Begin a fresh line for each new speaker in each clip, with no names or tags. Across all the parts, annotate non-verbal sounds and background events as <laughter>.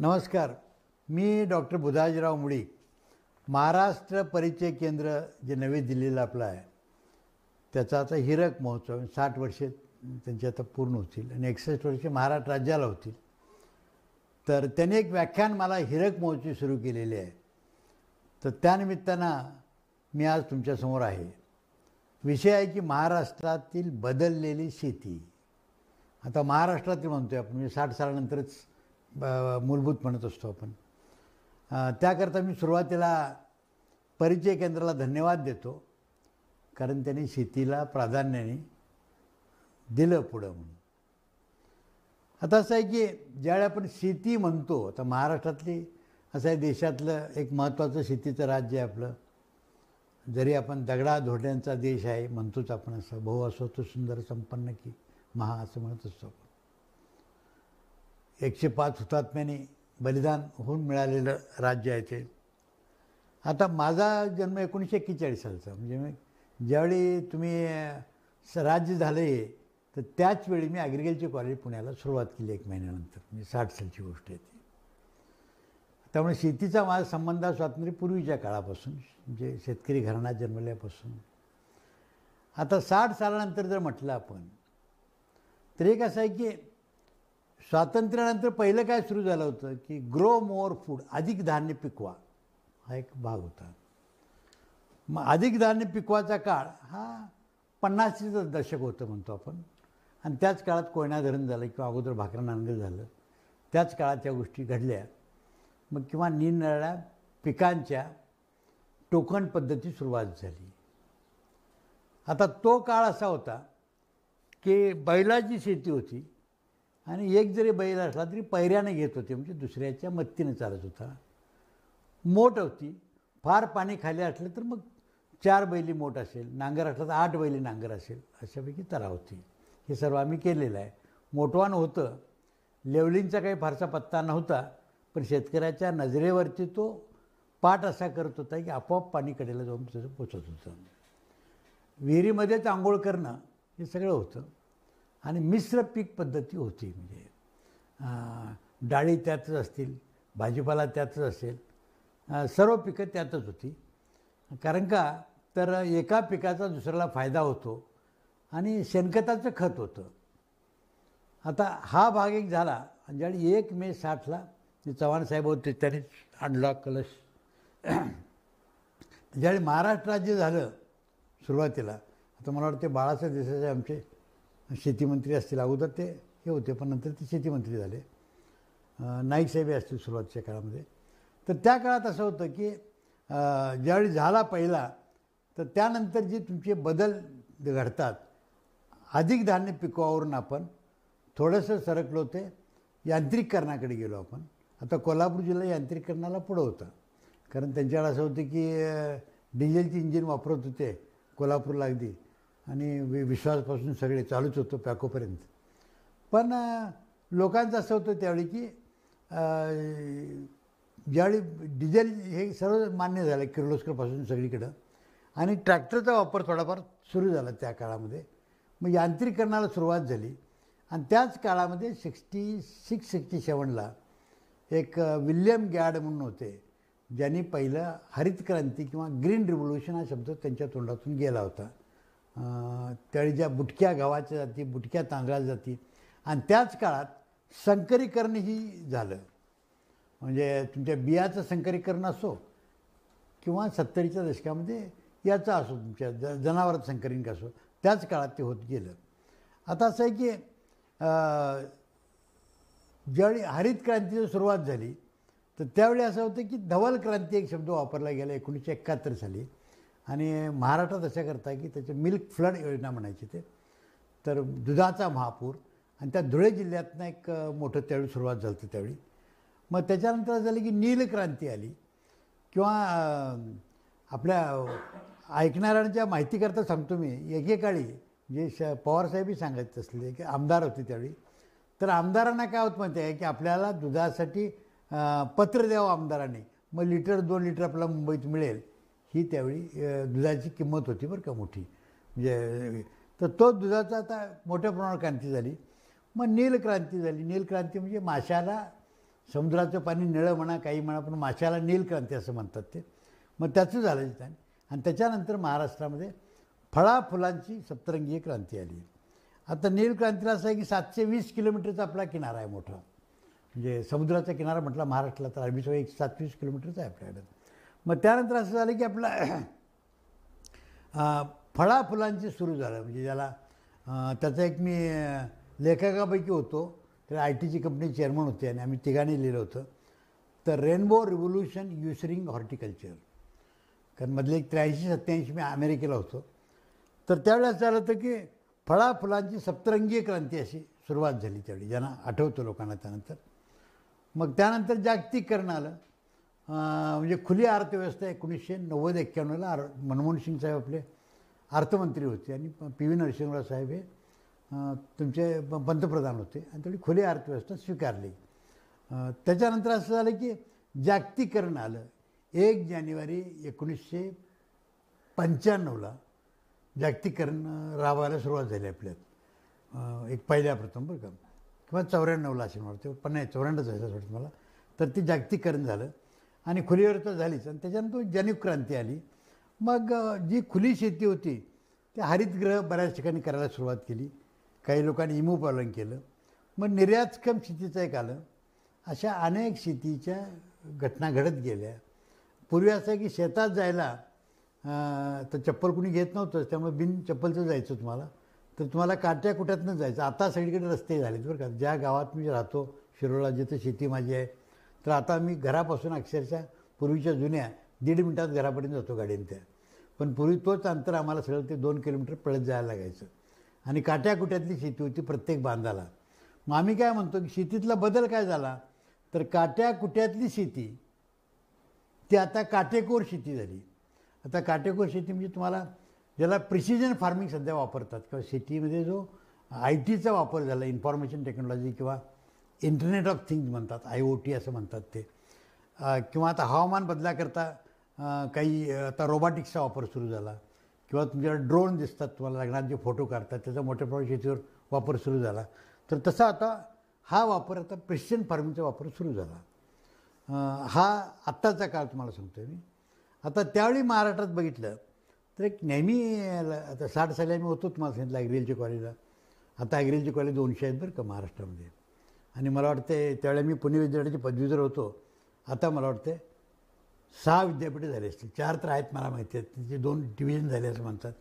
नमस्कार. मी डॉक्टर बुधाजीराव मुळी महाराष्ट्र परिचय केंद्र जे नवी दिल्लीला आपलं आहे त्याचा आता हिरक महोत्सव साठ वर्षे त्यांची आता पूर्ण होतील आणि एकसष्ट वर्षे महाराष्ट्र राज्याला होतील. तर त्यांनी एक व्याख्यान मला हिरक महोत्सव सुरू केलेले आहे. तर त्यानिमित्तानं मी आज तुमच्यासमोर आहे. विषय आहे की महाराष्ट्रातील बदललेली शेती. आता महाराष्ट्रातील म्हणतो आहे आपण म्हणजे साठ सालानंतरच मूलभूत म्हणत असतो आपण. त्याकरता मी सुरुवातीला परिचय केंद्राला धन्यवाद देतो कारण त्यांनी शेतीला प्राधान्याने दिलं पुढं म्हणून. आता असं आहे की ज्यावेळी आपण शेती म्हणतो आता महाराष्ट्रातली असं आहे देशातलं एक महत्त्वाचं शेतीचं राज्य आहे आपलं. जरी आपण दगडा धोड्यांचा देश आहे म्हणतोच आपण असं बहु असो तो सुंदर संपन्न की महा असं म्हणत असतो आपण. एकशे पाच हुतात्म्याने बलिदान होऊन मिळालेलं राज्य आहे ते. आता माझा जन्म एकोणीसशे एक्केचाळीस सालचा म्हणजे मी ज्यावेळी तुम्ही स- राज्य झालं आहे तर त्याच वेळी मी ॲग्रिकल्चर कॉलेज पुण्याला सुरुवात केली एक महिन्यानंतर. म्हणजे साठ सालची गोष्ट आहे ती. त्यामुळे शेतीचा माझा संबंध स्वातंत्र्यपूर्वीच्या काळापासून म्हणजे शेतकरी घराण्यात जन्मल्यापासून. आता साठ सालानंतर जर म्हटलं आपण तर एक असं आहे की स्वातंत्र्यानंतर पहिलं काय सुरू झालं होतं की ग्रो मोर फूड अधिक धान्य पिकवा हा एक भाग होता. मग अधिक धान्य पिकवाचा काळ हा पन्नासीचं दशक होतं म्हणतो आपण. आणि त्याच काळात कोयना धरण झालं किंवा अगोदर भाकरा नांगर झालं. त्याच काळात त्या गोष्टी घडल्या. मग किंवा निरनिराळ्या पिकांच्या टोकन पद्धती सुरुवात झाली. आता तो काळ असा होता की बैलाची शेती होती. आणि एक जरी बैल असला तरी पैऱ्याने घेत होते म्हणजे दुसऱ्याच्या मत्तीने चालत होता. मोठ होती. फार पाणी खाली असलं तर मग चार बैली मोठ असेल नांगर असलं तर आठ बैली नांगर असेल अशापैकी तरा होती. हे सर्व आम्ही केलेलं आहे. मोठवान होतं. लेवलिंगचा काही फारसा पत्ता नव्हता पण शेतकऱ्याच्या नजरेवरती तो पाठ असा करत होता की आपोआप पाणी कडेला जाऊन त्याचं पोचत होतं. विहिरीमध्येच आंघोळ करणं हे सगळं होतं. आणि मिश्र पीक पद्धती होती म्हणजे डाळी त्यातच असतील भाजीपाला त्यातच असेल सर्व पिकं त्यातच होती. कारण का तर एका पिकाचा दुसऱ्याला फायदा होतो आणि शेणखताचं खत होतं. आता हा भाग एक झाला आणि ज्यावेळी एक मे साठला चव्हाण साहेब होते त्यांनीच आणला कलश. ज्यावेळी महाराष्ट्र राज्य झालं सुरुवातीला आता मला वाटते बाळासाहेब देसाई आमचे शेतीमंत्री असतील अगोदर ते हे होते पण नंतर ते शेतीमंत्री झाले. नाईक साहेब असतील सुरुवातीच्या काळामध्ये. तर त्या काळात असं होतं की ज्यावेळी झाला पहिला तर त्यानंतर जे तुमचे बदल घडतात अधिक धान्य पिकवावरून आपण थोडंसं सरकलो ते यांत्रिकरणाकडे गेलो आपण. आता कोल्हापूर जिल्हा यांत्रिकरणाला पुढं होता. कारण त्यांच्याकडे असं होतं की डिझेलचे डिझेलची इंजिन वापरत होते कोल्हापूरला अगदी. आणि वि विश्वासपासून सगळे चालूच होतं पॅकोपर्यंत. पण लोकांचं असं होतं त्यावेळी की ज्यावेळी डिझेल हे सर्व मान्य झालं किर्लोस्करपासून सगळीकडं आणि ट्रॅक्टरचा वापर थोडाफार सुरू झाला त्या काळामध्ये. मग यांत्रिकरणाला सुरुवात झाली. आणि त्याच काळामध्ये सिक्स्टी सिक्स सिक्स्टी सेवनला एक विल्यम गॅड म्हणून होते ज्यांनी पहिलं हरित क्रांती किंवा ग्रीन रिव्होल्युशन हा शब्द त्यांच्या तोंडातून गेला होता. त्यावेळी ज्या बुटक्या गव्हाच्या जाती बुटक्या तांदळाच्या जाती आणि त्याच काळात संकरीकरणही झालं. म्हणजे तुमच्या बियाचं संकरीकरण असो किंवा सत्तरीच्या दशकामध्ये याचं असो तुमच्या ज जनावरात संकरीन असो त्याच काळात ते होत गेलं. आता असं आहे की ज्यावेळी हरित क्रांतीची सुरुवात झाली तर त्यावेळी असं होतं की धवल क्रांती एक शब्द वापरला गेला एकोणीसशे एकाहत्तर साली. आणि महाराष्ट्रात असं करता की त्याचे मिल्क फ्लड योजना म्हणायची ते. तर दुधाचा महापूर आणि त्या धुळे जिल्ह्यातनं एक मोठं त्यावेळी सुरुवात झाली होती त्यावेळी. मग त्याच्यानंतर झाली की नीलक्रांती आली. किंवा आपल्या ऐकणाऱ्यांच्या माहितीकरता सांगतो मी एकेकाळी जे श पवारसाहेबही सांगत असले की आमदार होते त्यावेळी. तर आमदारांना काय होत माहिती आहे की आपल्याला दुधासाठी पत्र द्यावं आमदारांनी. मग लिटर दोन लिटर आपल्याला मुंबईत मिळेल. ही त्यावेळी दुधाची किंमत होती बरं का मोठी. म्हणजे तर तो दुधाचा आता मोठ्या प्रमाणावर क्रांती झाली. मग नीलक्रांती झाली. नीलक्रांती म्हणजे माशाला समुद्राचं पाणी निळं म्हणा काही म्हणा पण माशाला नीलक्रांती असं म्हणतात ते. मग त्याचं झालं तिथं आणि त्याच्यानंतर महाराष्ट्रामध्ये फळाफुलांची सप्तरंगीय क्रांती आली. आता नीलक्रांतीला असं आहे की सातशे वीस किलोमीटरचा आपला किनारा आहे मोठा. म्हणजे समुद्राचा किनारा म्हटला महाराष्ट्राला तर अरबीचा एक सातवीस किलोमीटरचा आहे आपल्याकडे. मग त्यानंतर असं झालं की आपला अं, फळाफुलांचे सुरू झालं. म्हणजे ज्याला त्याचा एक मी लेखकापैकी होतो. तर आय टीची कंपनी चेअरमन होते आणि आम्ही तिघांनी लिहिलं होतं. तर रेनबो रिव्होल्युशन युसरिंग हॉर्टिकल्चर. कारण मधले एक त्र्याऐंशी सत्त्याऐंशी मी अमेरिकेला होतो. तर त्यावेळेस झालं होतं की फळाफुलांची सप्तरंगीय क्रांती अशी सुरुवात झाली त्यावेळी. ज्यांना आठवतं लोकांना त्यानंतर. मग त्यानंतर जागतिकीकरण आलं. म्हणजे खुली अर्थव्यवस्था एकोणीसशे नव्वद एक्क्याण्णवला आर मनमोहन सिंग साहेब आपले अर्थमंत्री होते आणि पी व्ही नरसिंहराव साहेब हे तुमचे पंतप्रधान होते. आणि तेवढी खुली अर्थव्यवस्था स्वीकारली. त्याच्यानंतर असं झालं की जागतिकीकरण आलं. एक जानेवारी एकोणीसशे पंच्याण्णवला जागतिकीकरण अं, राबवायला सुरुवात झाली आपल्यात. एक पहिल्या प्रथम बरं का. किंवा चौऱ्याण्णवला असे मला पण नाही चौऱ्याण्णव जायचं वाटतं मला. तर ते जागतिकीकरण झालं. आणि खुलीवर तर झालीच. आणि त्याच्यानंतर जनिक क्रांती आली. मग जी खुली शेती होती ते हरितगृह बऱ्याच ठिकाणी करायला सुरुवात केली. काही लोकांनी इमू पालन केलं. मग निर्यातक्षम शेतीचं एक आलं. अशा अनेक शेतीच्या घटना घडत गेल्या. पूर्वी असं की शेतात जायला तर चप्पल कुणी घेत नव्हतं त्यामुळे बिन चप्पलचं जायचं तुम्हाला. तर तुम्हाला काट्या कुट्यातनं जायचं? आता सगळीकडे रस्ते झालेत बरं का. ज्या गावात मी राहतो शिरोळा जिथं शेती माझी आहे तर आता मी घरापासून अक्षरशः पूर्वीच्या जुन्या दीड मिनटात घरापर्यंत जातो गाडीने त्या. पण पूर्वी तोच अंतर आम्हाला सगळं ते दोन किलोमीटर पळत जायला लागायचं. आणि काट्याकुट्यातली शेती होती प्रत्येक बांधाला. मग आम्ही काय म्हणतो की शेतीतला बदल काय झाला? तर काट्याकुट्यातली शेती ती आता काटेकोर शेती झाली. आता काटेकोर शेती म्हणजे तुम्हाला ज्याला प्रिसिजन फार्मिंग सध्या वापरतात किंवा शेतीमध्ये जो आय टीचा वापर झाला इन्फॉर्मेशन टेक्नॉलॉजी किंवा इंटरनेट ऑफ थिंग्स म्हणतात आय ओ टी असं म्हणतात ते. किंवा आता हवामान बदलाकरता काही आता रोबॉटिक्सचा वापर सुरू झाला. किंवा तुमच्याकडे ड्रोन दिसतात तुम्हाला लग्नात जे फोटो काढतात त्याचा मोठ्या प्रमाणात शेतीवर वापर सुरू झाला. तर तसा आता हा वापर आता प्रिसिजन फार्मिंगचा वापर सुरू झाला. हा आत्ताचा काळ तुम्हाला सांगतो मी. आता त्यावेळी महाराष्ट्रात बघितलं तर एक नेहमी आता साठ साली आम्ही होतो तुम्हाला सांगितलं ॲग्रिकल्चर कॉलेजला आता ॲग्रिकल्चर कॉलेज दोनशे आहेत बरं का महाराष्ट्रामध्ये. आणि मला वाटते त्यावेळी मी पुणे विद्यापीठाची पदवीधर होतो. आता मला वाटते सहा विद्यापीठे झाली असतील. चार तर आहेत मला माहिती आहेत. त्याचे दोन डिव्हिजन झाले असं म्हणतात.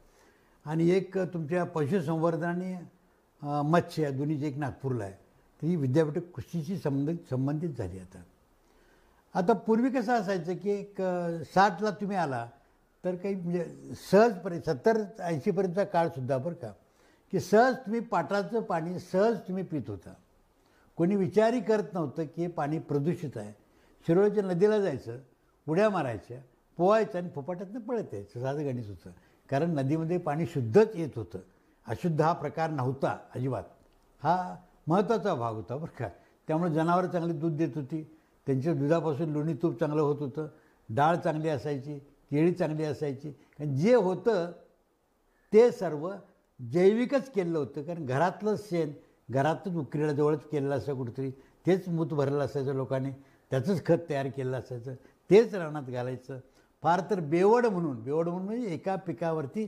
आणि एक तुमच्या पशुसंवर्धन आणि मत्स्य या दोन्हीची एक नागपूरला आहे. तर ही विद्यापीठं कृषीशी संबंधित संबंधित झाली आता. आता पूर्वी कसं असायचं की एक साठला तुम्ही आला तर काही म्हणजे सहजपर्यंत सत्तर ऐंशीपर्यंतचा काळसुद्धा बरं का की सहज तुम्ही पाटाचं पाणी सहज तुम्ही पित होता. कोणी विचारही करत नव्हतं की हे पाणी प्रदूषित आहे. शिरोळच्या नदीला जायचं उड्या मारायच्या पोवायचं आणि फुपाट्यातनं पळत यायचं साधं गणित होतं. कारण नदीमध्ये पाणी शुद्धच येत होतं. अशुद्ध हा प्रकार नव्हता अजिबात. हा महत्त्वाचा भाग होता बरं का. त्यामुळे जनावरं चांगली दूध देत होती. त्यांच्या दुधापासून लोणी तूप चांगलं होत होतं. डाळ चांगली असायची केळी चांगली असायची. कारण जे होतं ते सर्व जैविकच केलेलं होतं. कारण घरातलं शेण घरातच उकरीला केलेलं असं कुठेतरी तेच मूत भरलेलं असायचं लोकांनी त्याचंच खत तयार केलेलं असायचं तेच रानात घालायचं. फार तर बेवड म्हणून बेवड म्हणून म्हणजे एका पिकावरती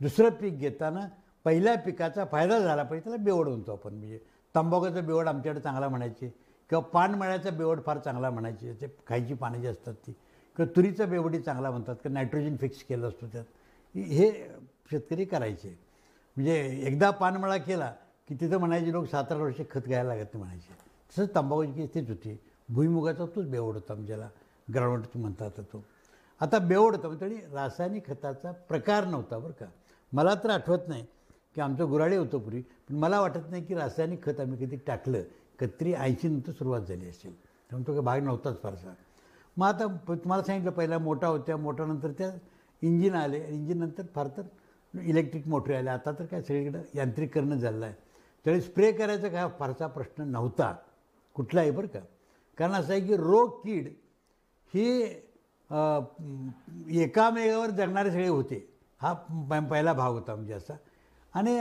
दुसरं पीक घेताना पहिल्या पिकाचा फायदा झाला पाहिजे त्याला बेवड म्हणतो आपण. म्हणजे तंबाखूचा बेवड आमच्याकडे चांगला म्हणायचे किंवा पानमळ्याचा बेवड फार चांगला म्हणायचे त्याचे खायची पानं जी असतात ती किंवा तुरीचा बेवडी चांगला म्हणतात किंवा नायट्रोजन फिक्स केलं असतो त्यात हे शेतकरी करायचे. म्हणजे एकदा पानमळा केला की तिथं म्हणायचे लोक सात आठ वर्ष खत घ्यायला लागत नाही म्हणायचे. तसंच तंबाखूची तेच होती. भुईमुगाचा तोच बेवड होता म्हणजे ज्याला ग्राउंड म्हणतात तो. आता बेवड होता म्हणजे रासायनिक खताचा प्रकार नव्हता बरं का. मला तर आठवत नाही की आमचं गुराडे होतं पूर्वी पण मला वाटत नाही की रासायनिक खत आम्ही कधी टाकलं. कत्री ऐंशीनंतर सुरुवात झाली असेल. त्यामुळे तो काही भाग नव्हताच फारसा. मग आता प- तुम्हाला सांगितलं पहिला मोठा होत्या मोठ्यानंतर त्या इंजिन आले. इंजिननंतर फार तर इलेक्ट्रिक मोटरी आल्या. आता तर काय सगळीकडं यांत्रिककरणं झालं आहे. त्यावेळी स्प्रे करायचा काय फारसा प्रश्न नव्हता. कुठलाही बरं का? कारण असं आहे की रोग कीड ही अ, एकामेकावर जगणारे सगळे होते. हा प- पहिला भाग होता म्हणजे असा. आणि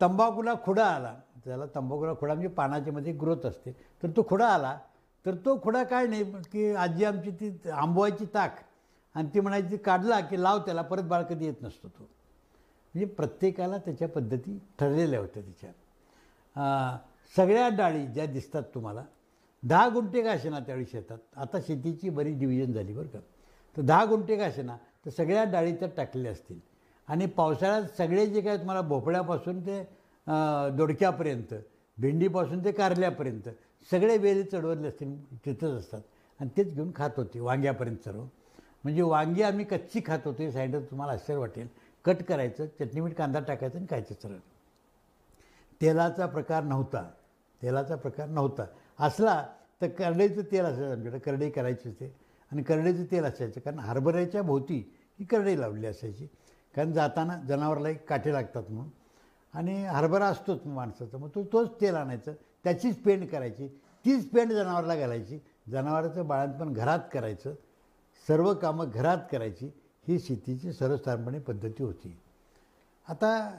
तंबाखूला खुडा आला. त्याला तंबाखूला खुडा म्हणजे पानाच्या मध्ये ग्रोथ असते. तर तो खुडा आला. तर तो खुडा काय नाही की आजी आमची ती आंबवायची ताक आणि ती म्हणायची काढला की लाव त्याला परत बाळ कधी येत नसतो तो. म्हणजे प्रत्येकाला त्याच्या पद्धती ठरलेल्या होत्या तिच्या. सगळ्या डाळी ज्या दिसतात तुम्हाला दहा गुंठे का असेना त्यावेळी शेतात. आता शेतीची बरीच डिव्हिजन झाली बरं का. तर दहा गुंठे का असेना तर सगळ्या डाळी त्यात टाकलेल्या असतील. आणि पावसाळ्यात सगळे जे काय तुम्हाला भोपळ्यापासून ते दोडक्यापर्यंत भेंडीपासून ते कारल्यापर्यंत सगळे वेल चढवले असतील तिथंच असतात. आणि तेच घेऊन खात होते वांग्यापर्यंत सर्व. म्हणजे वांगी आम्ही कच्ची खात होते साईडला तुम्हाला आश्चर्य वाटेल. कट करायचं चटणी मीठ कांदा टाकायचं आणि खायचं सरळ. तेलाचा प्रकार नव्हता. तेलाचा प्रकार नव्हता. असला तर करडईचं तेल असायचं आमच्याकडे. करडई करायची असते आणि करडईचं तेल असायचं. कारण हरभऱ्याच्या भोवती ही करडई लावली असायची. कारण जाताना जनावरला एक काटे लागतात म्हणून. आणि हरभरा असतोच माणसाचा. मग तो तोच तेल आणायचं. त्याचीच पेंड करायची. तीच पेंड जनावरला घालायची. जनावराचं बाळांतपण घरात करायचं. सर्व कामं घरात करायची. ही शेतीची सर्वसाधारणपणे पद्धती होती. आता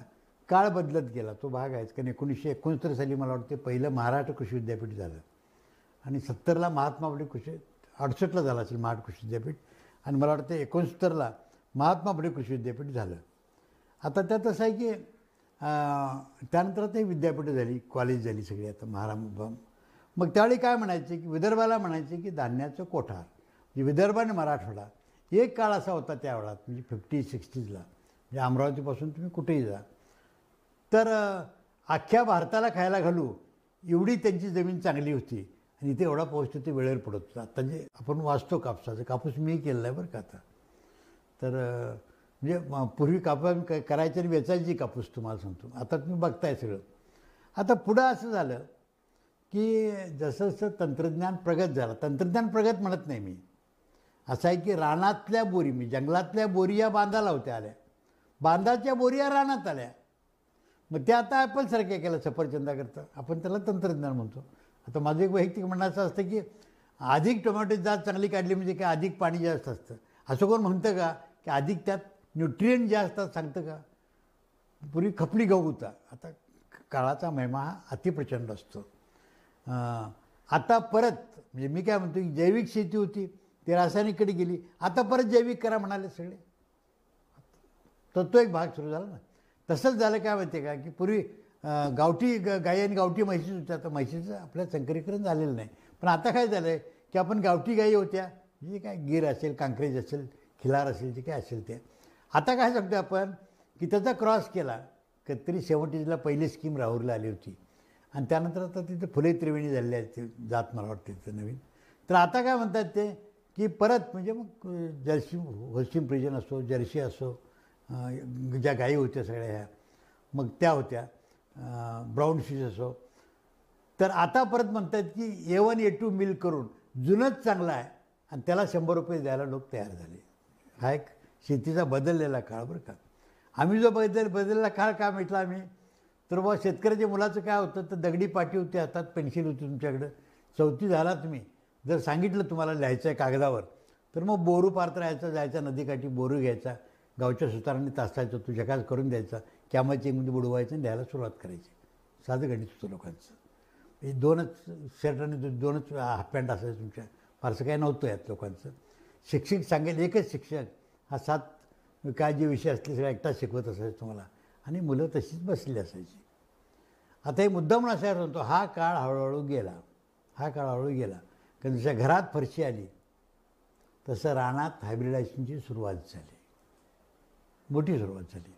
काळ बदलत गेला. तो भाग आहेच. कारण एकोणीसशे एकोणसत्तर साली मला वाटते पहिलं महाराष्ट्र कृषी विद्यापीठ झालं. आणि सत्तरला महात्मा फुले कृषी अडुसष्टला झालं असेल महाराष्ट्र कृषी विद्यापीठ. आणि मला वाटतं एकोणसत्तरला महात्मा फुले कृषी विद्यापीठ झालं. आता त्यात असं आहे की त्यानंतर ते विद्यापीठं झाली कॉलेज झाली सगळी आता महारा मग त्यावेळी काय म्हणायचे की विदर्भाला म्हणायचे की धान्याचं कोठार. म्हणजे विदर्भ आणि मराठवाडा एक काळ असा होता त्यावेळात म्हणजे फिफ्टी सिक्स्टीजला म्हणजे अमरावतीपासून तुम्ही कुठेही जा. तर अख्ख्या भारताला खायला घालू एवढी त्यांची जमीन चांगली होती. आणि इथे एवढा पाऊस तिथे वेळेवर पडत होता. आता जे आपण वाचतो कापसाचं कापूस मी केलेला आहे बरं का आता. तर म्हणजे पूर्वी कापूस आम्ही करायची आणि वेचायची कापूस तुम्हाला सांगतो. आता तुम्ही बघताय सगळं. आता पुढं असं झालं की जसं जसं तंत्रज्ञान प्रगत झालं तंत्रज्ञान प्रगत म्हणत नाही मी. असं आहे की रानातल्या बोरी मी जंगलातल्या बोरी या बांधाला होत्या आल्या. बांधाच्या बोरी या रानात आल्या. मग ते आता ॲपलसारख्या केलं सफरचंदाकरता आपण त्याला तंत्रज्ञान म्हणतो. आता माझं एक वैयक्तिक म्हणणं असं असतं की अधिक टोमॅटोची जात चांगली काढली म्हणजे काय अधिक पाणी जास्त असतं. असं कोण म्हणतं का? की अधिक त्यात न्यूट्रियन जे असतात सांगतं का? पूर्वी खपली गहू होता. आता काळाचा महिमा हा अतिप्रचंड असतो. आता परत म्हणजे मी काय म्हणतो की जैविक शेती होती ती रासायनिककडे गेली. आता परत जैविक करा म्हणाले सगळे. तर तो एक भाग सुरू झाला ना. तसंच झालं काय माहिती आहे का? की पूर्वी गावठी ग गाई आणि गावठी म्हैशीच होत्या आता म्हैशीचं आपल्या संकरीकरण झालेलं नाही. पण आता काय झालं आहे की आपण गावठी गाई होत्या जे काय गिर असेल कांक्रेज असेल खिलार असेल जे काय असेल ते. आता काय सांगतो आपण की त्याचा क्रॉस केला कधीतरी सेवन्टीजला पहिली स्कीम राहुरला आली होती. आणि त्यानंतर आता तिथे फुले त्रिवेणी झालेली आहेत जात मला वाटते तिथं नवीन. तर आता काय म्हणतात ते की परत म्हणजे मग जर्सी होस्टिम प्रिजन असो जर्सी असो ज्या गायी होत्या सगळ्या ह्या मग त्या होत्या ब्राऊन फिश असो. तर आता परत म्हणतात की ए वन ए टू मिल करून जुनंच चांगला आहे आणि त्याला शंभर रुपये द्यायला लोक तयार झाले. हा एक शेतीचा बदललेला काळ बरं का. आम्ही जो बदल बदललेला काळ का म्हटला आम्ही? तर बुवा शेतकऱ्याच्या मुलाचं काय होतं? तर दगडी पाटी होती हातात पेन्सिल होती तुमच्याकडं. चौथी झाला तुम्ही. जर सांगितलं तुम्हाला लिहायचं आहे कागदावर तर मग बोरू पारत राहायचं जायचा नदीकाठी बोरू घ्यायचा. गावच्या सुतारांनी तासायचं तू काय करून द्यायचा कॅमाची मध्ये बुडवायचं आणि द्यायला सुरुवात करायची. साधं गणित होतं लोकांचं. हे दोनच शर्ट आणि दोनच हाफ पॅन्ट असायचं तुमच्या. फारसं काही नव्हतं यात लोकांचं. शिक्षक सांगेल एकच शिक्षक. हा सात काय जे विषय असले सगळं एकटाच शिकवत असायचं तुम्हाला. आणि मुलं तशीच बसलेली असायची. आता हे मुद्दा म्हणून असा म्हणतो हा काळ हळूहळू गेला. हा काळ हळूहळू गेला. कारण जशा घरात फरशी आली तसं रानात हायब्रिडायझेशनची सुरुवात झाली. मोठी सुरुवात झाली.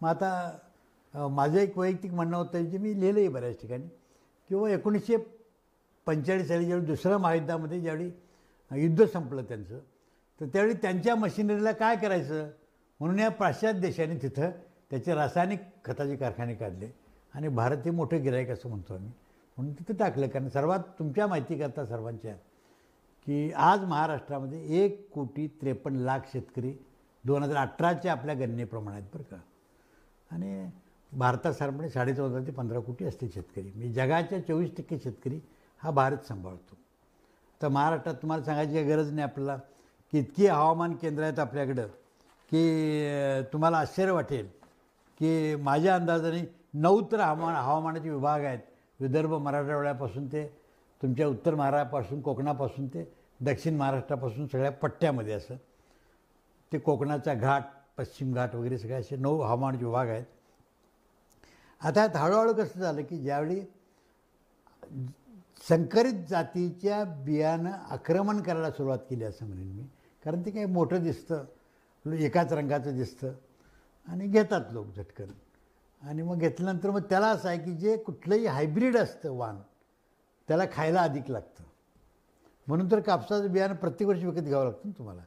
मग आता माझं एक वैयक्तिक म्हणणं होतं जे मी लिहिलं आहे बऱ्याच ठिकाणी किंवा एकोणीसशे पंचेचाळीस साली ज्यावेळी दुसऱ्या महायुद्धामध्ये ज्यावेळी युद्ध संपलं त्यांचं तर त्यावेळी त्यांच्या मशिनरीला काय करायचं? म्हणून या पाश्चात्य देशांनी तिथं त्याचे रासायनिक खताचे कारखाने काढले आणि भारत हे मोठं गिरायक असं म्हणतो आम्ही. म्हणून तिथं टाकलं कारण सर्वात तुमच्या माहितीकरता सर्वांच्या की आज महाराष्ट्रामध्ये एक कोटी त्रेपन्न लाख शेतकरी दोन हजार अठराच्या आपल्या गणनेप्रमाणे आहेत बरं का. आणि भारतात साधारणपणे साडेचौदा ते पंधरा कोटी असते शेतकरी. म्हणजे जगाच्या चोवीस टक्के शेतकरी हा भारत सांभाळतो. तर महाराष्ट्रात तुम्हाला सांगायची काही गरज नाही आपल्याला. की इतकी हवामान केंद्र आहेत आपल्याकडं की तुम्हाला आश्चर्य वाटेल की माझ्या अंदाजाने नऊ तर हवामान हवामानाचे विभाग आहेत. विदर्भ मराठवाड्यापासून ते तुमच्या उत्तर महाराष्ट्रापासून कोकणापासून ते दक्षिण महाराष्ट्रापासून सगळ्या पट्ट्यामध्ये असं. ते कोकणाचा घाट पश्चिम घाट वगैरे सगळे असे नऊ हवामान विभाग आहेत. आता यात हळूहळू कसं झालं की ज्यावेळी संकरित जातीच्या बियाणं आक्रमण करायला सुरुवात केली असं म्हणेन मी. कारण ते काही मोठं दिसतं एकाच रंगाचं दिसतं आणि घेतात लोक झटकन. आणि मग घेतल्यानंतर मग त्याला असं आहे की जे कुठलंही हायब्रिड असतं वाण त्याला खायला अधिक लागतं. म्हणून तर कापसाचं बियाणं प्रत्येक वर्षी विकत घ्यावं लागतं ना तुम्हाला.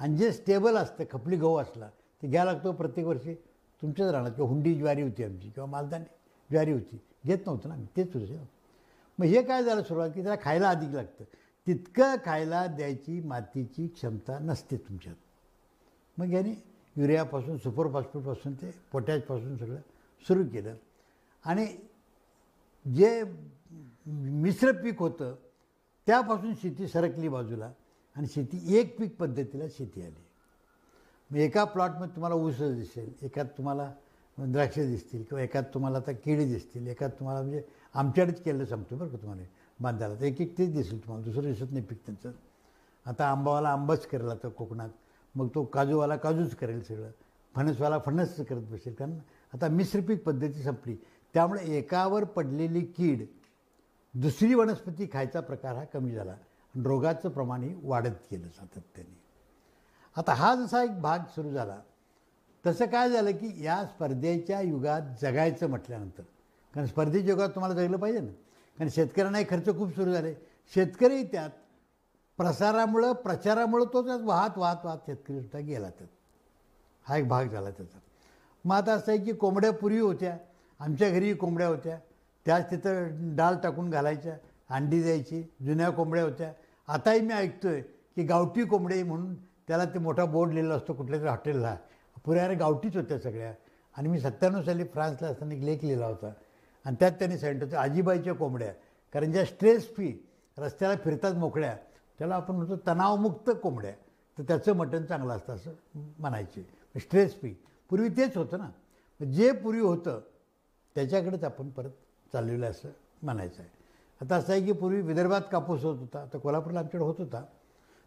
आणि जे स्टेबल असतं खपली गहू असला ते घ्यायला लागतो प्रत्येक वर्षी. तुमच्याच राहणार किंवा हुंडी ज्वारी होती आमची किंवा मालदानी ज्वारी होती. घेत नव्हतं ना आम्ही तेच होतं मग हे काय झालं सुरुवात? की त्याला खायला अधिक लागतं. तितकं खायला द्यायची मातीची क्षमता नसते तुमच्यात. मग याने युरियापासून सुपर फॉस्फेटपासून ते पोटॅशपासून सगळं सुरू केलं. आणि जे मिश्र पीक होतं त्यापासून शेती सरकली बाजूला. आणि शेती एक पीक पद्धतीला शेती आली. मग एका प्लॉटमध्ये तुम्हाला ऊस दिसेल एकात तुम्हाला द्राक्ष दिसतील किंवा एकात तुम्हाला आता केळी दिसतील एकात तुम्हाला म्हणजे आमच्याकडेच केलं सांगतो बरं का तुम्हाला. बांधायला तर एक एक तेच दिसेल तुम्हाला दुसरं दिसत नाही पीक त्यांचं. आता आंबावाला आंबाच करेल आता कोकणात मग तो काजूवाला काजूच करेल सगळं. फणसवाला फणसच करत बसेल कारण आता मिश्र पीक पद्धती संपली. त्यामुळे एकावर पडलेली कीड दुसरी वनस्पती खायचा प्रकार हा कमी झाला. रोगाचं प्रमाणही वाढत गेलं सातत्याने आता हा जसा एक भाग सुरू झाला तसं काय झालं की या स्पर्धेच्या युगात जगायचं म्हटल्यानंतर कारण स्पर्धेच्या युगात तुम्हाला जगलं पाहिजे ना. कारण शेतकऱ्यांनाही खर्च खूप सुरू झाले. शेतकरी त्यात प्रसारामुळं प्रचारामुळं तो त्यात वाहत वाहत वाहत शेतकरीसुद्धा गेला त्यात. हा एक भाग झाला त्याचा. मग आता असं आहे की कोंबड्या पूर्वी होत्या आमच्या घरी कोंबड्या होत्या त्याच तिथं डाळ टाकून घालायच्या अंडी द्यायची जुन्या कोंबड्या होत्या आताही मी ऐकतोय की गावठी कोंबडे म्हणून त्याला ते मोठा बोर्ड लिहिला असतो कुठल्या तरी हॉटेलला. पुऱ्या गावठीच होत्या सगळ्या. आणि मी सत्त्याण्णव साली फ्रान्सला असताना एक लेख लिहिला होता. आणि त्यात त्यांनी सांगितलं होतं आजीबाईच्या कोंबड्या. कारण ज्या स्ट्रेस फ्री रस्त्याला फिरतात मोकळ्या त्याला आपण म्हणतो तणावमुक्त कोंबड्या. तर त्याचं मटण चांगलं असतं असं म्हणायचे. म्हणजे स्ट्रेस फ्री पूर्वी तेच होतं ना. जे पूर्वी होतं त्याच्याकडेच आपण परत चाललेलं असं म्हणायचं आहे. आता असं आहे की पूर्वी विदर्भात कापूस होत होता तर कोल्हापूरला आमच्याकडे होत होता.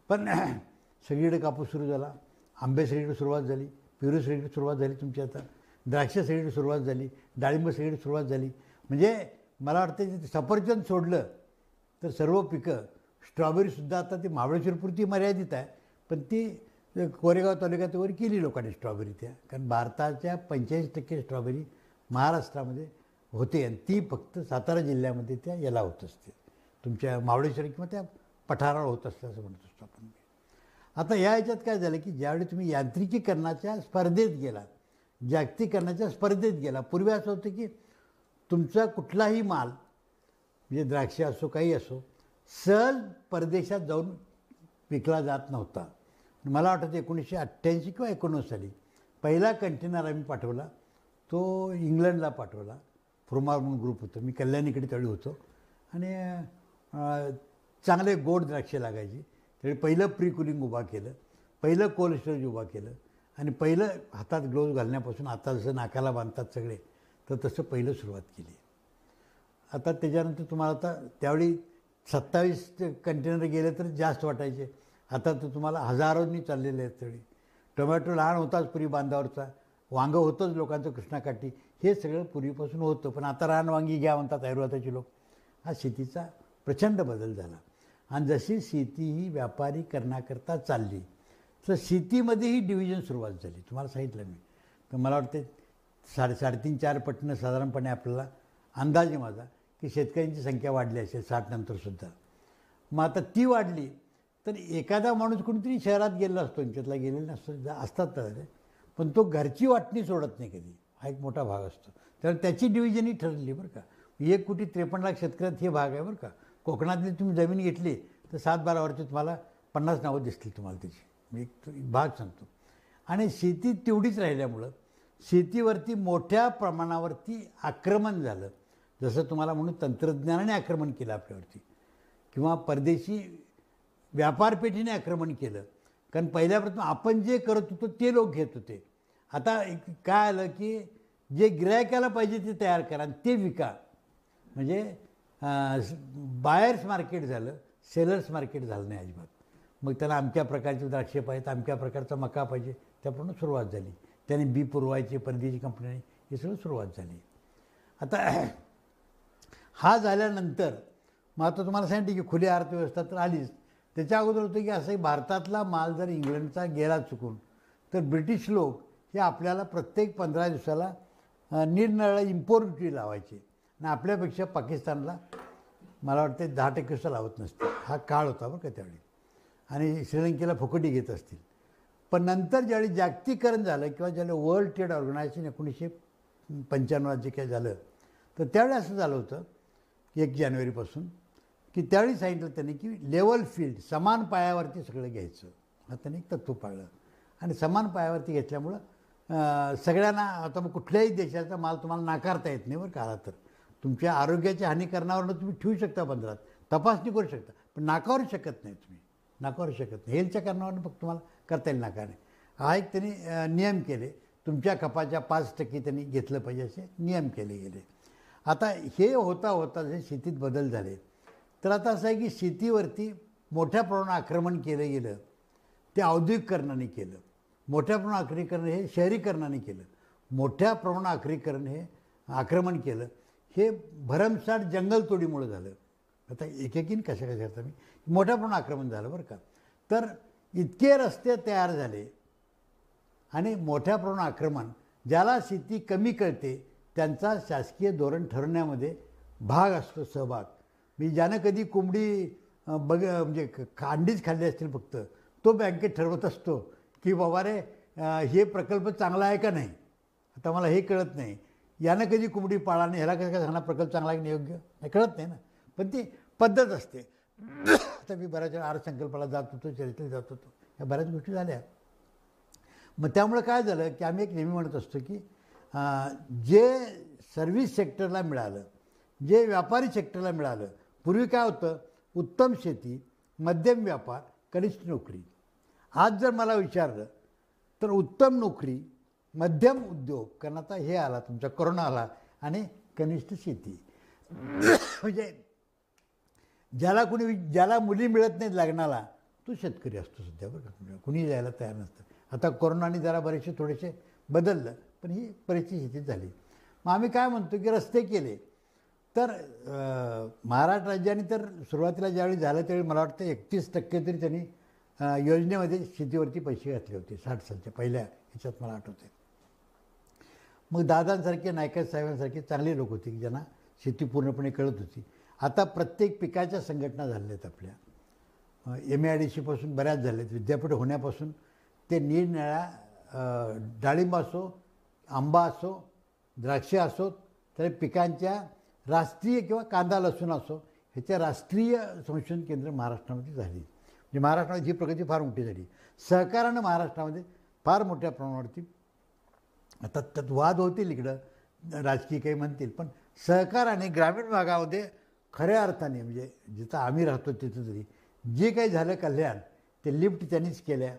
पण <clears throat> सगळीकडे कापूस सुरू झाला. आंबे सगळीकडे सुरुवात झाली पेरू सगळीकडे सुरुवात झाली तुमची आता. द्राक्ष सगळीकडे सुरुवात झाली डाळिंब सगळीकडे सुरुवात झाली. म्हणजे मला वाटतं की सफरचंद सोडलं तर सर्व पिकं स्ट्रॉबेरीसुद्धा आता ती महाबळेश्वरपुरती मर्यादित आहे. पण ती कोरेगाव तालुक्यात वर केली लोकांनी स्ट्रॉबेरी त्या. कारण भारताच्या पंच्याऐंशी टक्के स्ट्रॉबेरी महाराष्ट्रामध्ये होते आणि ती फक्त सातारा जिल्ह्यामध्ये त्या याला होत असते. तुमच्या मावळेश्वर किंवा त्या पठारावर होत असतं असं म्हणत असतो आपण. आता या ह्याच्यात काय झालं की ज्यावेळी तुम्ही यांत्रिकीकरणाच्या स्पर्धेत गेला जागतिकीकरणाच्या स्पर्धेत गेला पूर्वी असं होतं की तुमचा कुठलाही माल म्हणजे द्राक्ष असो काही असो सहज परदेशात जाऊन विकला जात नव्हता. मला वाटतं एकोणीसशे अठ्ठ्याऐंशी किंवा एकोणीस साली पहिला कंटेनर आम्ही पाठवला तो इंग्लंडला पाठवला. फ्रोमार म्हणून ग्रुप होतं. मी कल्याणीकडे तळी होतो. आणि चांगले गोड द्राक्षे लागायची. त्यावेळी पहिलं प्री कुलिंग उभा केलं. पहिलं कोल्ड स्टोरेज उभा केलं. आणि पहिलं हातात ग्लोव्ज घालण्यापासून आता जसं नाकाला बांधतात सगळे तर तसं पहिलं सुरुवात केली. आता त्याच्यानंतर तुम्हाला आता त्यावेळी सत्तावीस कंटेनर गेले तर जास्त वाटायचे. आता तर तुम्हाला हजारोंनी चाललेले आहेत तरी टोमॅटो लहान होताच पुरी बांधावरचा. वांगं होतंच लोकांचं कृष्णाकाठी. हे सगळं पूर्वीपासून होतं. पण आता रानवांगी घ्या म्हणतात आयुर्वेदाचे लोक. हा शेतीचा प्रचंड बदल झाला. आणि जशी शेती ही व्यापारीकरणाकरता चालली तर शेतीमध्येही डिव्हिजन सुरुवात झाली. तुम्हाला सांगितलं मी. तर मला वाटते साडे साडेतीन चार पटनं साधारणपणे आपल्याला अंदाज आहे माझा की शेतकऱ्यांची संख्या वाढली असेल साठ नंतरसुद्धा मग आता ती वाढली तर एखादा माणूस कोणीतरी शहरात गेलेला असतो त्यांच्यातला गेलेला नसतो असतात तर पण तो घरची वाटणी सोडत नाही कधी. हा एक मोठा भाग असतो. तर त्याची डिव्हिजनही ठरली बरं का. एक कोटी त्रेपन्न लाख शेतकऱ्यात हे भाग आहे बरं का. कोकणातली तुम्ही जमीन घेतली तर सात बारा वर्ष तुम्हाला पन्नास नावं दिसतील तुम्हाला त्याची. मी एक भाग सांगतो. आणि शेती तेवढीच राहिल्यामुळं शेतीवरती मोठ्या प्रमाणावरती आक्रमण झालं. जसं तुम्हाला म्हणून तंत्रज्ञानाने आक्रमण केलं आपल्यावरती. किंवा परदेशी व्यापारपेठीने आक्रमण केलं. कारण पहिल्यापासून आपण जे करत होतो ते लोक घेत होते. आता काय आलं की जे गिरायकाला पाहिजे ते तयार करा आणि ते विका. म्हणजे बायर्स मार्केट झालं सेलर्स मार्केट झालं नाही अजिबात. मग त्याला अमक्या प्रकारचे द्राक्षे पाहिजेत अमक्या प्रकारचा मका पाहिजे त्यापूर्ण सुरुवात झाली. त्याने बी पुरवायची परदेशी कंपनी हे सगळं सुरुवात झाली. आता हा झाल्यानंतर मग आता तुम्हाला सांगितलं की खुली अर्थव्यवस्था तर आलीच. त्याच्या अगोदर होतं की असंही भारतातला माल जर इंग्लंडचा गेला चुकून तर ब्रिटिश लोक हे आपल्याला प्रत्येक पंधरा दिवसाला निरनिराळ्या इम्पोर्ट ड्युटी आणि आपल्यापेक्षा पाकिस्तानला मला वाटते दहा टक्के सुद्धा लावत नसते हा काळ होता बरं का त्यावेळी. आणि श्रीलंकेला फुकटी घेत असतील. पण नंतर ज्यावेळी जागतिकीकरण झालं किंवा ज्यावेळी वर्ल्ड ट्रेड ऑर्गनायझेशन एकोणीसशे पंच्याण्णवात जे काय झालं तर त्यावेळी असं झालं होतं की एक जानेवारीपासून की त्यावेळी सांगितलं त्यांनी की लेवल फील्ड समान पायावरती सगळं घ्यायचं. हा त्यांनी एक तत्त्व पाळलं. आणि समान पायावरती घेतल्यामुळं सगळ्यांना आता मग कुठल्याही देशाचा माल तुम्हाला नाकारता येत नाही बरं का आला तर. तुमच्या आरोग्याच्या हानिकरणावरनं तुम्ही ठेवू शकता बंदरात. तपासणी करू शकता पण नाकारू शकत नाही तुम्ही. नाकारू शकत नाही. हेल्थच्या कारणावरनं फक्त तुम्हाला करता येईल नाकाने हा एक त्यांनी नियम केले. तुमच्या कपाच्या पाच टक्के त्यांनी घेतलं पाहिजे असे नियम केले गेले. आता हे होता होता जे शेतीत बदल झाले तर आता असं आहे की शेतीवरती मोठ्या प्रमाणात आक्रमण केलं गेलं ते औद्योगिकरणाने केलं. मोठ्या प्रमाणात आखरीकरण हे शहरीकरणाने केलं. मोठ्या प्रमाणात आखरीकरण हे आक्रमण केलं. हे भरमसाठ जंगलतोडीमुळे झालं. आता एकेकीन कशा कशा करता मी? मोठ्या प्रमाणात आक्रमण झालं बरं का. तर इतके रस्ते तयार झाले आणि मोठ्या प्रमाणात आक्रमण ज्याला शेती कमी कळते त्यांचा शासकीय धोरण ठरवण्यामध्ये भाग असतो सहभाग. मी ज्यानं कधी कोंबडी बग बघ म्हणजे खांडीच खाल्ली असतील फक्त तो बँकेत ठरवत असतो. की बाबा रे हे प्रकल्प चांगला आहे का नाही? आता मला हे कळत नाही. यानं कधी कुंबडी पाळा आणि ह्याला कसं काय सांगणार प्रकल्प चांगला आहे की योग्य? कळत नाही ना. पण ती पद्धत असते. <coughs> आता मी बऱ्याच वेळा अर्थसंकल्पाला जात होतो चरित्र जात होतो. ह्या बऱ्याच गोष्टी झाल्या. मग त्यामुळं काय झालं की आम्ही एक नेहमी म्हणत असतो की जे सर्व्हिस सेक्टरला मिळालं जे व्यापारी सेक्टरला मिळालं पूर्वी काय होतं? उत्तम शेती मध्यम व्यापार कनिष्ठ नोकरी. आज जर मला विचारलं तर उत्तम नोकरी मध्यम उद्योग कारण आता हे आला तुमचा कोरोना आला आणि कनिष्ठ शेती. म्हणजे ज्याला कुणी ज्याला मुली मिळत नाहीत लग्नाला तो शेतकरी असतो सध्या बरं का. म्हणजे कुणी जायला तयार नसतं. आता कोरोनाने जरा बरेचसे थोडेसे बदललं पण ही परिस्थिती झाली. मग आम्ही काय म्हणतो की रस्ते केले. तर महाराष्ट्र राज्याने तर सुरुवातीला ज्यावेळी झालं त्यावेळी मला वाटतं एकतीस टक्के तरी त्यांनी योजनेमध्ये शेतीवरती पैसे घातले होते साठ सालच्या पहिल्या ह्याच्यात मला आठवते मग दादांसारखे नायका साहेबांसारखे चांगले लोक होते की ज्यांना शेती पूर्णपणे कळत होती. आता प्रत्येक पिकाच्या संघटना झाल्या आहेत आपल्या. एम ए आय डी सीपासून बऱ्याच झाल्या आहेत. विद्यापीठ होण्यापासून ते निरनिळ्या डाळिंब असो आंबा असो द्राक्षे असोत तर पिकांच्या राष्ट्रीय किंवा कांदा लसूण असो ह्याच्या राष्ट्रीय संशोधन केंद्र महाराष्ट्रामध्ये झाली म्हणजे महाराष्ट्रामध्ये ही प्रगती फार मोठी झाली. सहकारानं महाराष्ट्रामध्ये फार मोठ्या प्रमाणावरती आता त्यात वाद होतील इकडं. राजकीय काही म्हणतील पण सहकाराने ग्रामीण भागामध्ये खऱ्या अर्थाने म्हणजे जिथं आम्ही राहतो तिथं तरी जे काही झालं कल्याण ते लिफ्ट त्यांनीच केल्या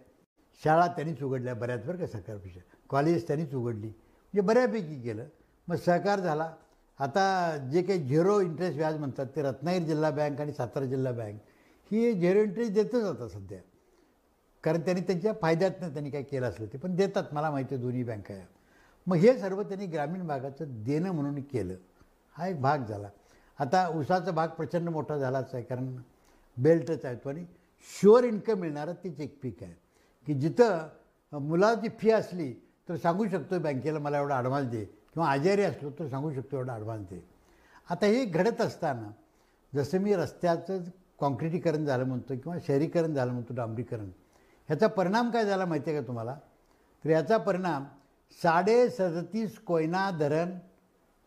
शाळा त्यांनीच उघडल्या बऱ्याच बरं का सरकारपेक्षा. कॉलेज त्यांनीच उघडली. म्हणजे बऱ्यापैकी केलं. मग सहकार झाला. आता जे काही झिरो इंटरेस्ट व्याज म्हणतात ते रत्नागिरी जिल्हा बँक आणि सातारा जिल्हा बँक ही जेरेंट्री देतच आता सध्या. कारण त्यांनी त्यांच्या फायद्यातनं त्यांनी काय केलं असलं ते पण देतात मला माहिती आहे दोन्ही बँका मग हे सर्व त्यांनी ग्रामीण भागाचं देणं म्हणून केलं. हा एक भाग झाला. आता उसाचा भाग प्रचंड मोठा झालाच आहे कारण बेल्टच आहे तो आणि शुअर इन्कम मिळणारं तेच एक पीक आहे. की जिथं मुलाची फी असली तर सांगू शकतो बँकेला मला एवढा ॲडव्हान्स दे. किंवा आजारी असलो तर सांगू शकतो एवढा ॲडव्हान्स दे. आता हे घडत असताना जसं मी रस्त्याचं कॉन्क्रिटीकरण झालं म्हणतो किंवा शहरीकरण झालं म्हणतो डांबरीकरण. ह्याचा परिणाम काय झाला माहिती आहे का तुम्हाला? तर याचा परिणाम साडे सदतीस कोयना धरण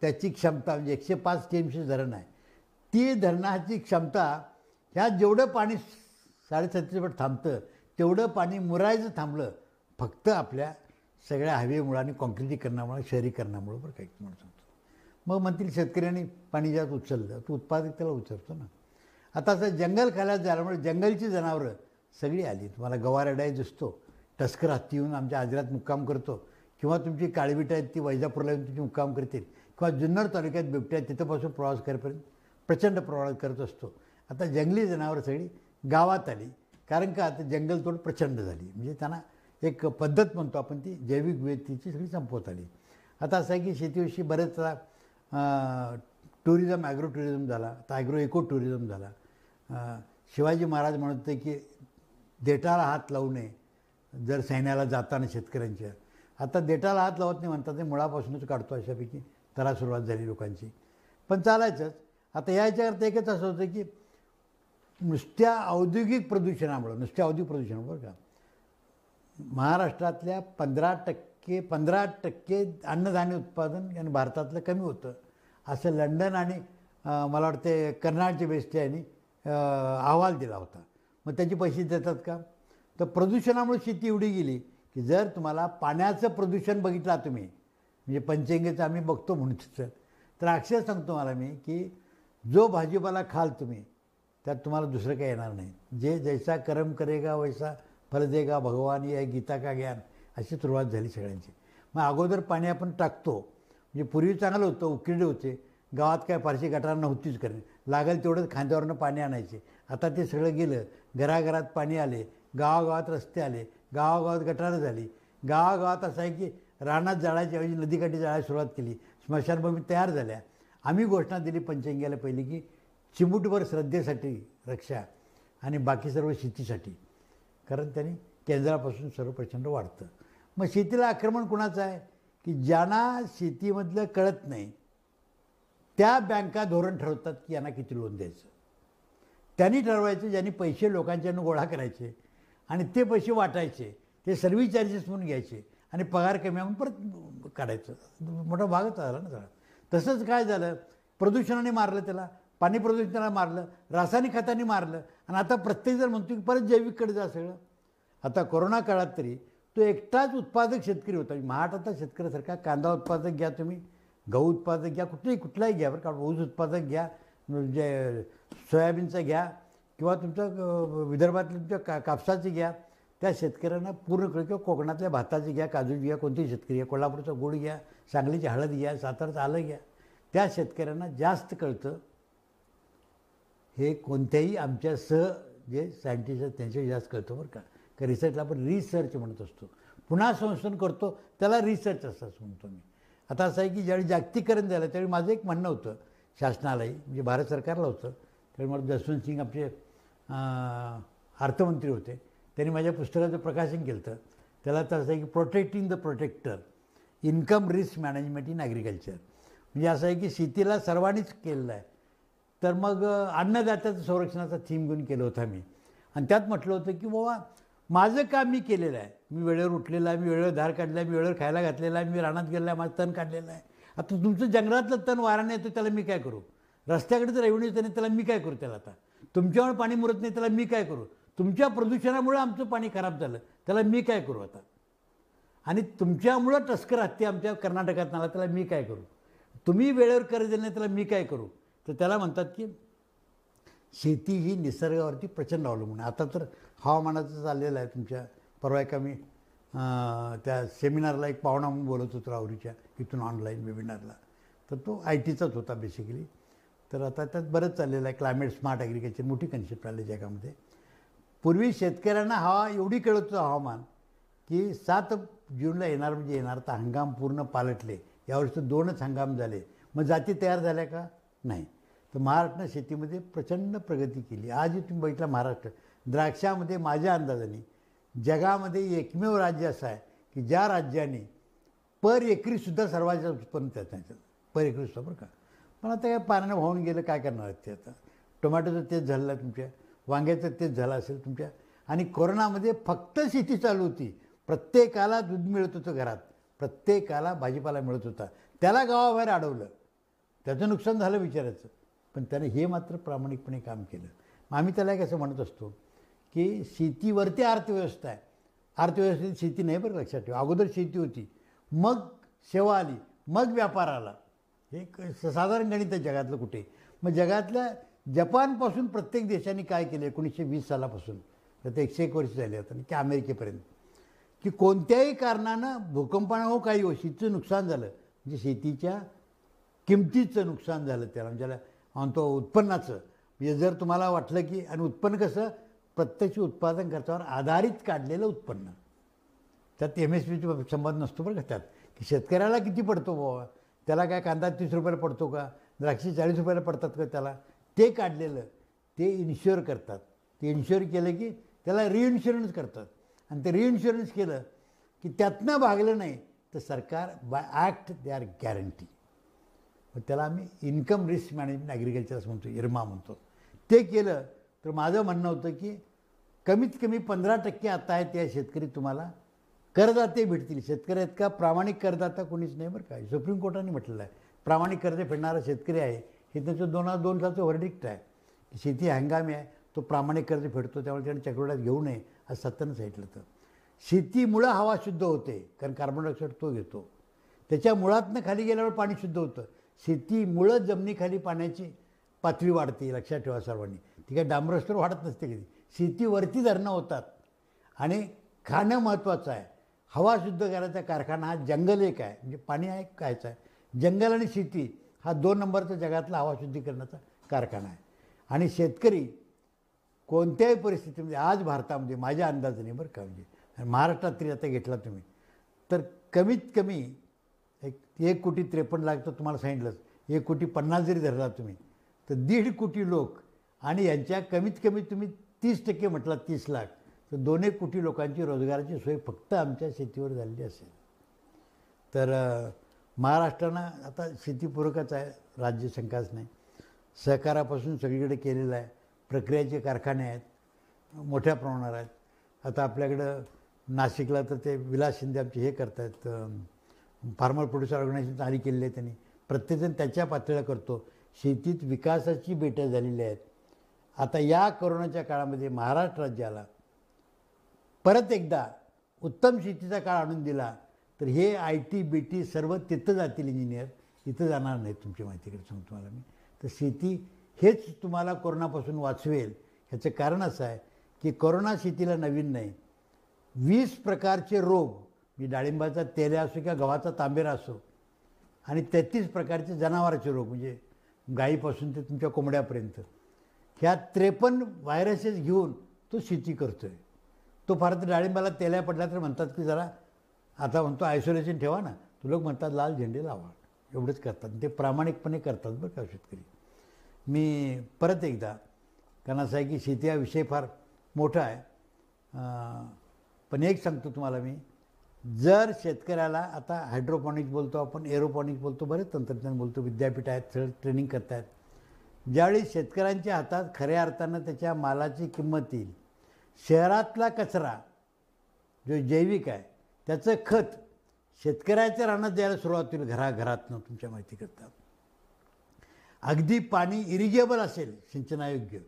त्याची क्षमता म्हणजे एकशे पाच टी एम धरण आहे. ती धरणाची क्षमता ह्यात जेवढं पाणी साडेसतीस फट थांबतं तेवढं पाणी मुरायचं थांबलं फक्त आपल्या सगळ्या हवेमुळं आणि कॉन्क्रिटीकरणामुळे शहरीकरणामुळं बरं काही म्हणून सांगतो. मग म्हणतील शेतकऱ्यांनी पाणी ज्यात उचललं तो उत्पादकतेला उचलतो ना. आता असं जंगल खाल्यात झाल्यामुळे जंगलची जनावरं सगळी आली. तुम्हाला गवारडाय दिसतो. टस्कर हत्ती येऊन आमच्या आजरात मुक्काम करतो. किंवा तुमची काळविट आहेत ती वैजापूरला येऊन तुमची मुक्काम करतील. किंवा जुन्नर तालुक्यात बिबट्या तिथंपासून प्रवास करेपर्यंत प्रचंड प्रमाणात करत असतो. आता जंगली जनावरं सगळी गावात आली. कारण का? आता जंगलतोड प्रचंड झाली. म्हणजे त्यांना एक पद्धत म्हणतो आपण ती जैविक विविधतेची सगळी संपवत आली. आता असं आहे की शेतीविषयी बरेचदा टुरिझम ॲग्रो टुरिझम झाला. आता ॲग्रो इको टुरिझम झाला. शिवाजी महाराज म्हणत होते की देटाला हात लावू नये जर सैन्याला जाताना शेतकऱ्यांच्या. आता देटाला हात लावत नाही म्हणतात ते मुळापासूनच काढतो अशापैकी त्याला सुरुवात झाली लोकांची. पण चालायचंच. आता या याच्याकरता एकच असं होतं की नुसत्या औद्योगिक प्रदूषणामुळं नुसत्या औद्योगिक प्रदूषणामुळं बरं का महाराष्ट्रातल्या पंधरा टक्के पंधरा टक्के अन्नधान्य उत्पादन आणि भारतातलं कमी होतं. असं लंडन आणि मला वाटते कर्नाटकच्या बेस्ट आहे अं, अहवाल दिला होता. मग त्याचे पैसे देतात का? तर प्रदूषणामुळे शेती एवढी गेली की जर तुम्हाला पाण्याचं प्रदूषण बघितला तुम्ही म्हणजे पंचंगेचं आम्ही बघतो म्हणून तिथं तर अक्षर सांगतो मला मी की जो भाजीपाला खाल तुम्ही त्यात तुम्हाला दुसरं काही येणार नाही. जे जैसा कर्म करेगा वैसा फल देगा भगवान या गीता का ज्ञान अशी सुरुवात झाली सगळ्यांची. मग अगोदर पाणी आपण टाकतो म्हणजे पूर्वी चांगलं होतं उकिरडे होते गावात काय फारशी गटार नव्हतीच करणे लागेल तेवढंच खांद्यावरनं पाणी आणायचे. आता ते सगळं गेलं घराघरात पाणी आले गावागावात रस्ते आले गावागावात गटारं झाली. गावागावात असं आहे की रानात जाळायच्या ऐवजी नदीकाठी जाळायला सुरुवात केली स्मशानभूमी तयार झाल्या. आम्ही घोषणा दिली पंचंग्याला पहिली की चिमुटभर श्रद्धेसाठी रक्षा आणि बाकी सर्व शेतीसाठी. कारण त्यांनी केंद्रापासून सर्व प्रचंड वाढतं. मग शेतीला आक्रमण कुणाचं आहे? की ज्यांना शेतीमधलं कळत नाही त्या बँका धोरण ठरवतात की यांना किती लोन द्यायचं. त्यांनी ठरवायचं ज्यांनी पैसे लोकांच्यानं गोळा करायचे आणि ते पैसे वाटायचे ते सर्व्हिस चार्जेस म्हणून घ्यायचे आणि पगार कमी म्हणून परत काढायचं. मोठा भागच आला ना सगळा. तसंच काय झालं? प्रदूषणाने मारलं त्याला पाणी प्रदूषणाला मारलं रासायनिक खताने मारलं आणि आता प्रत्येकजण म्हणतो की परत जैविककडे जा सगळं. आता कोरोना काळात तरी तो एकटाच उत्पादक शेतकरी होता. महाराष्ट्रातला शेतकऱ्यासारखा कांदा उत्पादक घ्या तुम्ही. गहू उत्पादक घ्या कुठलाही कुठलाही घ्या बरं का. ऊस उत्पादक घ्या जे सोयाबीनचं घ्या किंवा तुमचं अं, तुमच्या का कापसाची घ्या. त्या शेतकऱ्यांना पूर्ण कळ किंवा कोकणातल्या भाताची घ्या काजूची घ्या कोणतेही शेतकरी घ्या. कोल्हापूरचा गुळ घ्या सांगलीची हळद घ्या सातारचं आलं घ्या. त्या शेतकऱ्यांना जास्त कळतं हे कोणत्याही आमच्या सह जे सायंटिस्ट आहेत त्यांच्याशी जास्त कळतं बरं का. का रिसर्चला आपण रिसर्च म्हणत असतो. पुन्हा संशोधन करतो त्याला रिसर्च असं म्हणतो मी. आता असं आहे की ज्यावेळी जागतिकरण झालं त्यावेळी माझं एक म्हणणं होतं शासनालाही म्हणजे भारत सरकारला होतं. त्यावेळी मला जसवंत सिंग आमचे अर्थमंत्री होते. त्यांनी माझ्या पुस्तकाचं प्रकाशन केलं होतं त्याला तर असं आहे की protecting the protector income risk management in agriculture म्हणजे असं आहे की शेतीला सर्वांनीच केलेलं आहे. तर मग अन्नदात्याचं संरक्षणाचा थीम घेऊन केलं होतं मी आणि त्यात म्हटलं होतं की बाबा माझं काम मी केलेलं आहे. मी वेळेवर उठलेला आहे मी वेळेवर धार काढला आहे मी वेळेवर खायला घातलेला आहे मी रानात गेलेला आहे माझं तण काढलेलं आहे. आता तुमचं जंगलातलं तण वाराने येतं त्याला मी काय करू? रस्त्याकडे जर रेव्हन्यू येतं नाही त्याला मी काय करू त्याला आता? तुमच्यावर पाणी मुरत नाही त्याला मी काय करू? तुमच्या प्रदूषणामुळे आमचं पाणी खराब झालं त्याला मी काय करू आता? आणि तुमच्यामुळं टस्कर हत्या आमच्या कर्नाटकात आला त्याला मी काय करू? तुम्ही वेळेवर कर्ज दिलं नाही त्याला मी काय करू? तर त्याला म्हणतात की शेती ही निसर्गावरती प्रचंड अवलंबून आहे. आता तर हवामानाचं चाललेलं आहे तुमच्या परवा एका मी त्या सेमिनारला एक पाहुणा म्हणून बोलत होतो राहुरीच्या इथून ऑनलाईन वेबिनारला तर तो आय टीचाच होता बेसिकली तर आता त्यात बरंच चाललेलं आहे क्लायमेट स्मार्ट ॲग्रिकल्चर मोठी कन्सेप्ट आली जगामध्ये पूर्वी शेतकऱ्यांना हवा एवढी कळत होतं हवामान की सात जूनला येणार म्हणजे येणार तर हंगाम पूर्ण पालटले. यावर्षी दोनच हंगाम झाले. मग जाती तयार झाल्या का? नाही. तर महाराष्ट्रानं शेतीमध्ये प्रचंड प्रगती केली. आजही तुम्ही बघितला महाराष्ट्र. द्राक्षामध्ये माझ्या अंदाजाने जगामध्ये एकमेव राज्य असं आहे की ज्या राज्याने पर एकरीसुद्धा सर्वात जास्त उत्पन्न त्याचं पर एकरीसुद्धा बरं का? पण आता काय पाण्यानं वाहून गेलं काय करणार आहेत ते आता? टोमॅटोचं तेच झालं तुमच्या वांग्याचं तेच झालं असेल तुमच्या आणि कोरोनामध्ये फक्त शेती चालू होती. प्रत्येकाला दूध मिळत होतं घरात. प्रत्येकाला भाजीपाला मिळत होता. त्याला गावाबाहेर अडवलं. त्याचं नुकसान झालं विचारायचं. पण त्याने हे मात्र प्रामाणिकपणे काम केलं. मग आम्ही त्याला एक असं म्हणत असतो की शेतीवरती अर्थव्यवस्था आहे. अर्थव्यवस्थेत शेती नाही बरं लक्षात ठेवा. अगोदर शेती होती. मग सेवा आली मग व्यापार आला. हे स- साधारण गणित आहे जगातलं कुठे. मग जगातल्या जपानपासून प्रत्येक देशाने काय केलं? एकोणीसशे वीस सालापासून. तर ते एकशे एक वर्ष झाले आता की अमेरिकेपर्यंत. की कोणत्याही कारणानं भूकंपानं हो काही हो शेतीचं नुकसान झालं. म्हणजे शेतीच्या किमतीचं नुकसान झालं त्याला. म्हणजे त्याला आणि तो उत्पन्नाचं. म्हणजे जर तुम्हाला वाटलं की आणि उत्पन्न कसं? प्रत्यक्ष उत्पादन खर्चावर आधारित काढलेलं उत्पन्न. त्यात एम एस पीचा संबंध नसतो बरं का त्यात. की शेतकऱ्याला किती पडतो बाबा त्याला काय कांदा तीस रुपयाला पडतो का? द्राक्षे चाळीस रुपयाला पडतात का त्याला? ते काढलेलं ते इन्शुअर करतात. ते इन्शुअर केलं की त्याला रिइन्शुरन्स करतात. आणि ते रिइन्शुरन्स केलं की त्यातनं भागलं नाही तर सरकार by act they are guarantee मग त्याला आम्ही इन्कम रिस्क मॅनेजमेंट ॲग्रिकल्चर असं म्हणतो इरमा म्हणतो. ते केलं तर माझं म्हणणं होतं की कमीत कमी पंधरा टक्के आता आहेत त्या शेतकरी तुम्हाला. करदाते भेटतील. शेतकरी आहेत का? प्रामाणिक करदाता कोणीच नाही बरं काय सुप्रीम कोर्टाने म्हटलेलं आहे. प्रामाणिक कर्ज फेडणारा शेतकरी आहे. हे त्याचं दोन हजार दोन सालचं वर्डिक्ट आहे. की शेती हंगामी आहे. तो प्रामाणिक कर्ज फेडतो. त्यामुळे त्याने चक्रवड्यात घेऊ नये असं सत्तानं सांगितलं तर शेतीमुळं हवा शुद्ध होते. कारण कार्बन डायऑक्साईड तो घेतो. त्याच्या मुळातनं खाली गेल्यावर पाणी शुद्ध होतं. शेतीमुळं जमिनीखाली पाण्याची पातळी वाढते. लक्षात ठेवा सर्वांनी. ती काय डांबरस्तर वाढत नसते कधी. शेतीवरती धरणं होतात. आणि खाणं महत्त्वाचं आहे. हवा शुद्ध करायचा कारखाना हा जंगल एक आहे. म्हणजे पाणी आहे कायचं आहे. जंगल आणि शेती हा दोन नंबरचा जगातला हवा शुद्धीकरणाचा कारखाना आहे. आणि शेतकरी कोणत्याही परिस्थितीमध्ये आज भारतामध्ये माझ्या अंदाजाने बरं का म्हणजे. महाराष्ट्रात तरी आता घेतला तुम्ही. तर कमीत कमी एक एक कोटी त्रेपन्न लाख तर तुम्हाला सांगितलंच. एक कोटी पन्नास जरी धरला तुम्ही तर दीड कोटी लोक आणि यांच्या कमीत कमी तुम्ही तीस टक्के म्हटला तीस लाख. तर दोन एक कोटी लोकांची रोजगाराची सोय फक्त आमच्या शेतीवर झालेली असेल. तर महाराष्ट्रानं आता शेतीपूरकच आहे राज्य शंकाच नाही. सहकारापासून सगळीकडे केलेलं आहे. प्रक्रियाचे कारखाने आहेत मोठ्या प्रमाणावर आहेत. आता आपल्याकडं नाशिकला तर ते विलास शिंदे आमचे हे करतायत फार्मर प्रोड्युसर ऑर्गनायझेशन जारी केलेली आहे त्यांनी. प्रत्येकजण त्याच्या पातळीला करतो. शेतीत विकासाची बेटं झालेली आहेत. आता या कोरोनाच्या काळामध्ये महाराष्ट्र राज्याला परत एकदा उत्तम शेतीचा काळ आणून दिला तर हे आय टी बी टी सर्व तिथं जातील इंजिनियर इथं जाणार नाही तुमच्या माहितीकडे सांगतो तुम्हाला मी. तर शेती हेच तुम्हाला कोरोनापासून वाचवेल. ह्याचं कारण असं आहे की कोरोना शेतीला नवीन नाही. वीस प्रकारचे रोग मी डाळिंबाचा तेल्या असो किंवा गव्हाचा तांबेरा असो आणि तेहतीस प्रकारचे जनावरांचे रोग म्हणजे गायीपासून ते तुमच्या कोंबड्यापर्यंत. ह्या त्रेपन्न व्हायरसेस घेऊन तो शेती करतो आहे तो फार तर डाळिंबाला तेल्या पडला तर म्हणतात की जरा आता म्हणतो आयसोलेशन ठेवा ना. तो लोक म्हणतात लाल झेंडे लावा. एवढंच करतात. ते प्रामाणिकपणे करतात बरं का शेतकरी. मी परत एकदा कारण असं आहे की शेती हा विषय फार मोठा आहे. पण एक सांगतो तुम्हाला मी. जर शेतकऱ्याला आता हायड्रोपॉनिक्स बोलतो आपण एरोपॉनिक्स बोलतो बरेच तंत्रज्ञान बोलतो विद्यापीठ आहेत सगळं ट्रेनिंग करतायत. ज्यावेळी शेतकऱ्यांच्या हातात खऱ्या अर्थानं त्याच्या मालाची किंमत येईल शहरातला कचरा जो जैविक आहे त्याचं खत शेतकऱ्याच्या रानात द्यायला सुरुवात होईल घराघरातनं तुमच्या माहिती करता अगदी पाणी इरिगेबल असेल सिंचनायोग्य.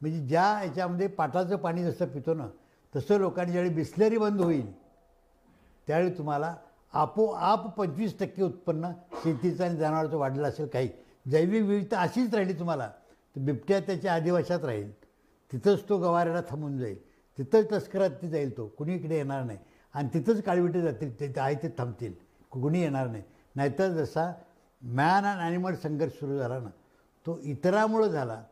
म्हणजे ज्या याच्यामध्ये पाटाचं पाणी जसं पितो ना तसं लोकांनी ज्यावेळी बिस्लरी बंद होईल त्यावेळी तुम्हाला आपोआप पंचवीस टक्के उत्पन्न शेतीचं आणि जनावरांचं वाढलं असेल काही. जैविक विविधता अशीच राहिली तुम्हाला. तर बिबट्या त्याच्या आदिवासात राहील. तिथंच तो गवाऱ्याला थांबून जाईल. तिथंच तस्करात ती जाईल तो. कुणी इकडे येणार नाही. आणि तिथंच काळविटे जातील. ते आहे ते थांबतील. कुणी येणार नाही. नाहीतर जसा मॅन अँड ॲनिमल संघर्ष सुरू झाला ना तो इतरामुळं झाला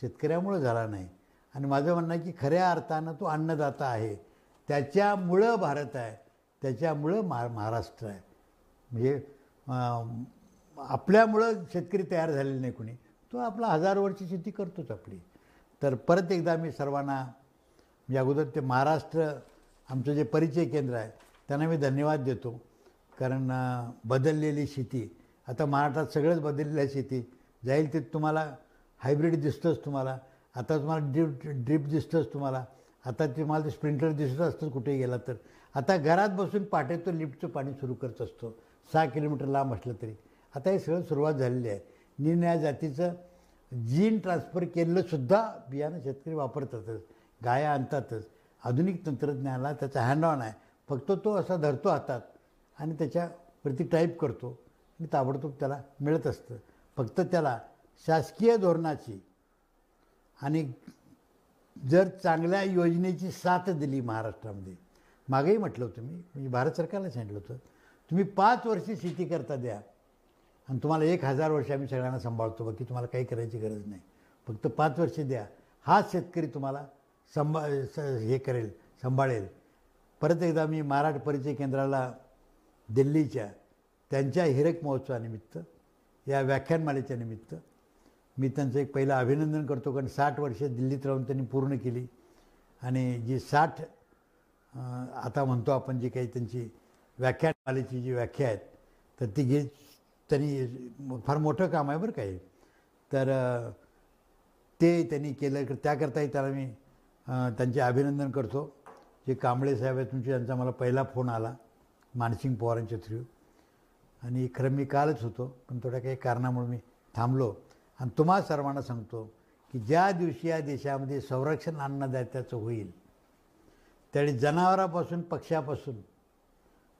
शेतकऱ्यामुळं झाला नाही. आणि माझं म्हणणं आहे की खऱ्या अर्थानं तो अन्नदाता आहे. त्याच्यामुळं भारत आहे. त्याच्यामुळं महा महाराष्ट्र आहे. म्हणजे आपल्यामुळं शेतकरी तयार झालेले नाही कोणी. तो आपला हजार वर्षी शेती करतोच आपली. तर परत एकदा मी सर्वांना म्हणजे अगोदर ते महाराष्ट्र आमचं जे परिचय केंद्र आहे त्यांना मी धन्यवाद देतो. कारण बदललेली शेती आता महाराष्ट्रात सगळंच बदललेलं आहे शेती. जाईल ते तुम्हाला हायब्रिड दिसतंच तुम्हाला. आता तुम्हाला ड्रिप ड्रिप दिसतंच तुम्हाला. आता तुम्हाला ते स्प्रिंटर दिसत असतं कुठेही गेला तर. आता घरात बसून पाट्याचं लिफ्टचं पाणी सुरू करत असतो. सहा किलोमीटर लांब असलं तरी. आता हे सगळं सुरुवात झालेली आहे. निरनिळ्या जातीचं जीन ट्रान्सफर केलेलंसुद्धा बियाणं शेतकरी वापरतातच गाया आणतातच. आधुनिक तंत्रज्ञानाला त्याचा हँड ऑन आहे. फक्त तो असा धरतो हातात आणि त्याच्यावरती टाईप करतो आणि ताबडतोब त्याला मिळत असतं. फक्त त्याला शासकीय धोरणाची आणि जर चांगल्या योजनेची साथ दिली महाराष्ट्रामध्ये. मागेही म्हटलं होतं मी म्हणजे भारत सरकारला सांगितलं होतं. तुम्ही पाच वर्षे शेती करता द्या. आणि तुम्हाला एक हजार वर्ष आम्ही सगळ्यांना सांभाळतो बाकी तुम्हाला काही करायची गरज नाही. फक्त पाच वर्ष द्या. हाच शेतकरी तुम्हाला संभा स हे करेल सांभाळेल. परत एकदा मी महाराष्ट्र परिचय केंद्राला दिल्लीच्या त्यांच्या हिरक महोत्सवानिमित्त या व्याख्यानमालेच्या निमित्त मी त्यांचं एक पहिलं अभिनंदन करतो कारण साठ वर्ष दिल्लीत राहून त्यांनी पूर्ण केली. आणि जी साठ आता म्हणतो आपण जी काही त्यांची व्याख्यानमालेची जी व्याख्या आहेत तर ती घे त्यांनी फार मोठं काम आहे बरं काही तर ते त्यांनी केलं त्याकरताही त्याला मी त्यांचे अभिनंदन करतो. जे कांबळे साहेब आहेत तुमचे त्यांचा मला पहिला फोन आला मानसिंग पवारांच्या थ्रू आणि खरं मी कालच होतो पण थोड्या काही कारणामुळे मी थांबलो. आणि तुम्हा सर्वांना सांगतो की ज्या दिवशी या देशामध्ये संरक्षण अन्नदात्याचं होईल त्यावेळी जनावरापासून पक्ष्यापासून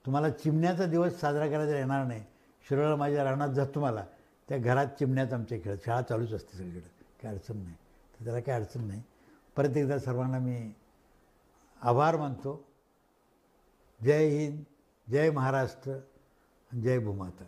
तुम्हाला चिमण्याचा दिवस साजरा करायचा येणार नाही. शिरोळा माझ्या रानात जात तुम्हाला. त्या घरात चिमण्यात आमच्या खेळ. शाळा चालूच असते सगळीकडे. काही अडचण नाही. तर त्याला काही अडचण नाही. परत एकदा सर्वांना मी आभार मानतो. जय हिंद जय महाराष्ट्र जय भूमाता.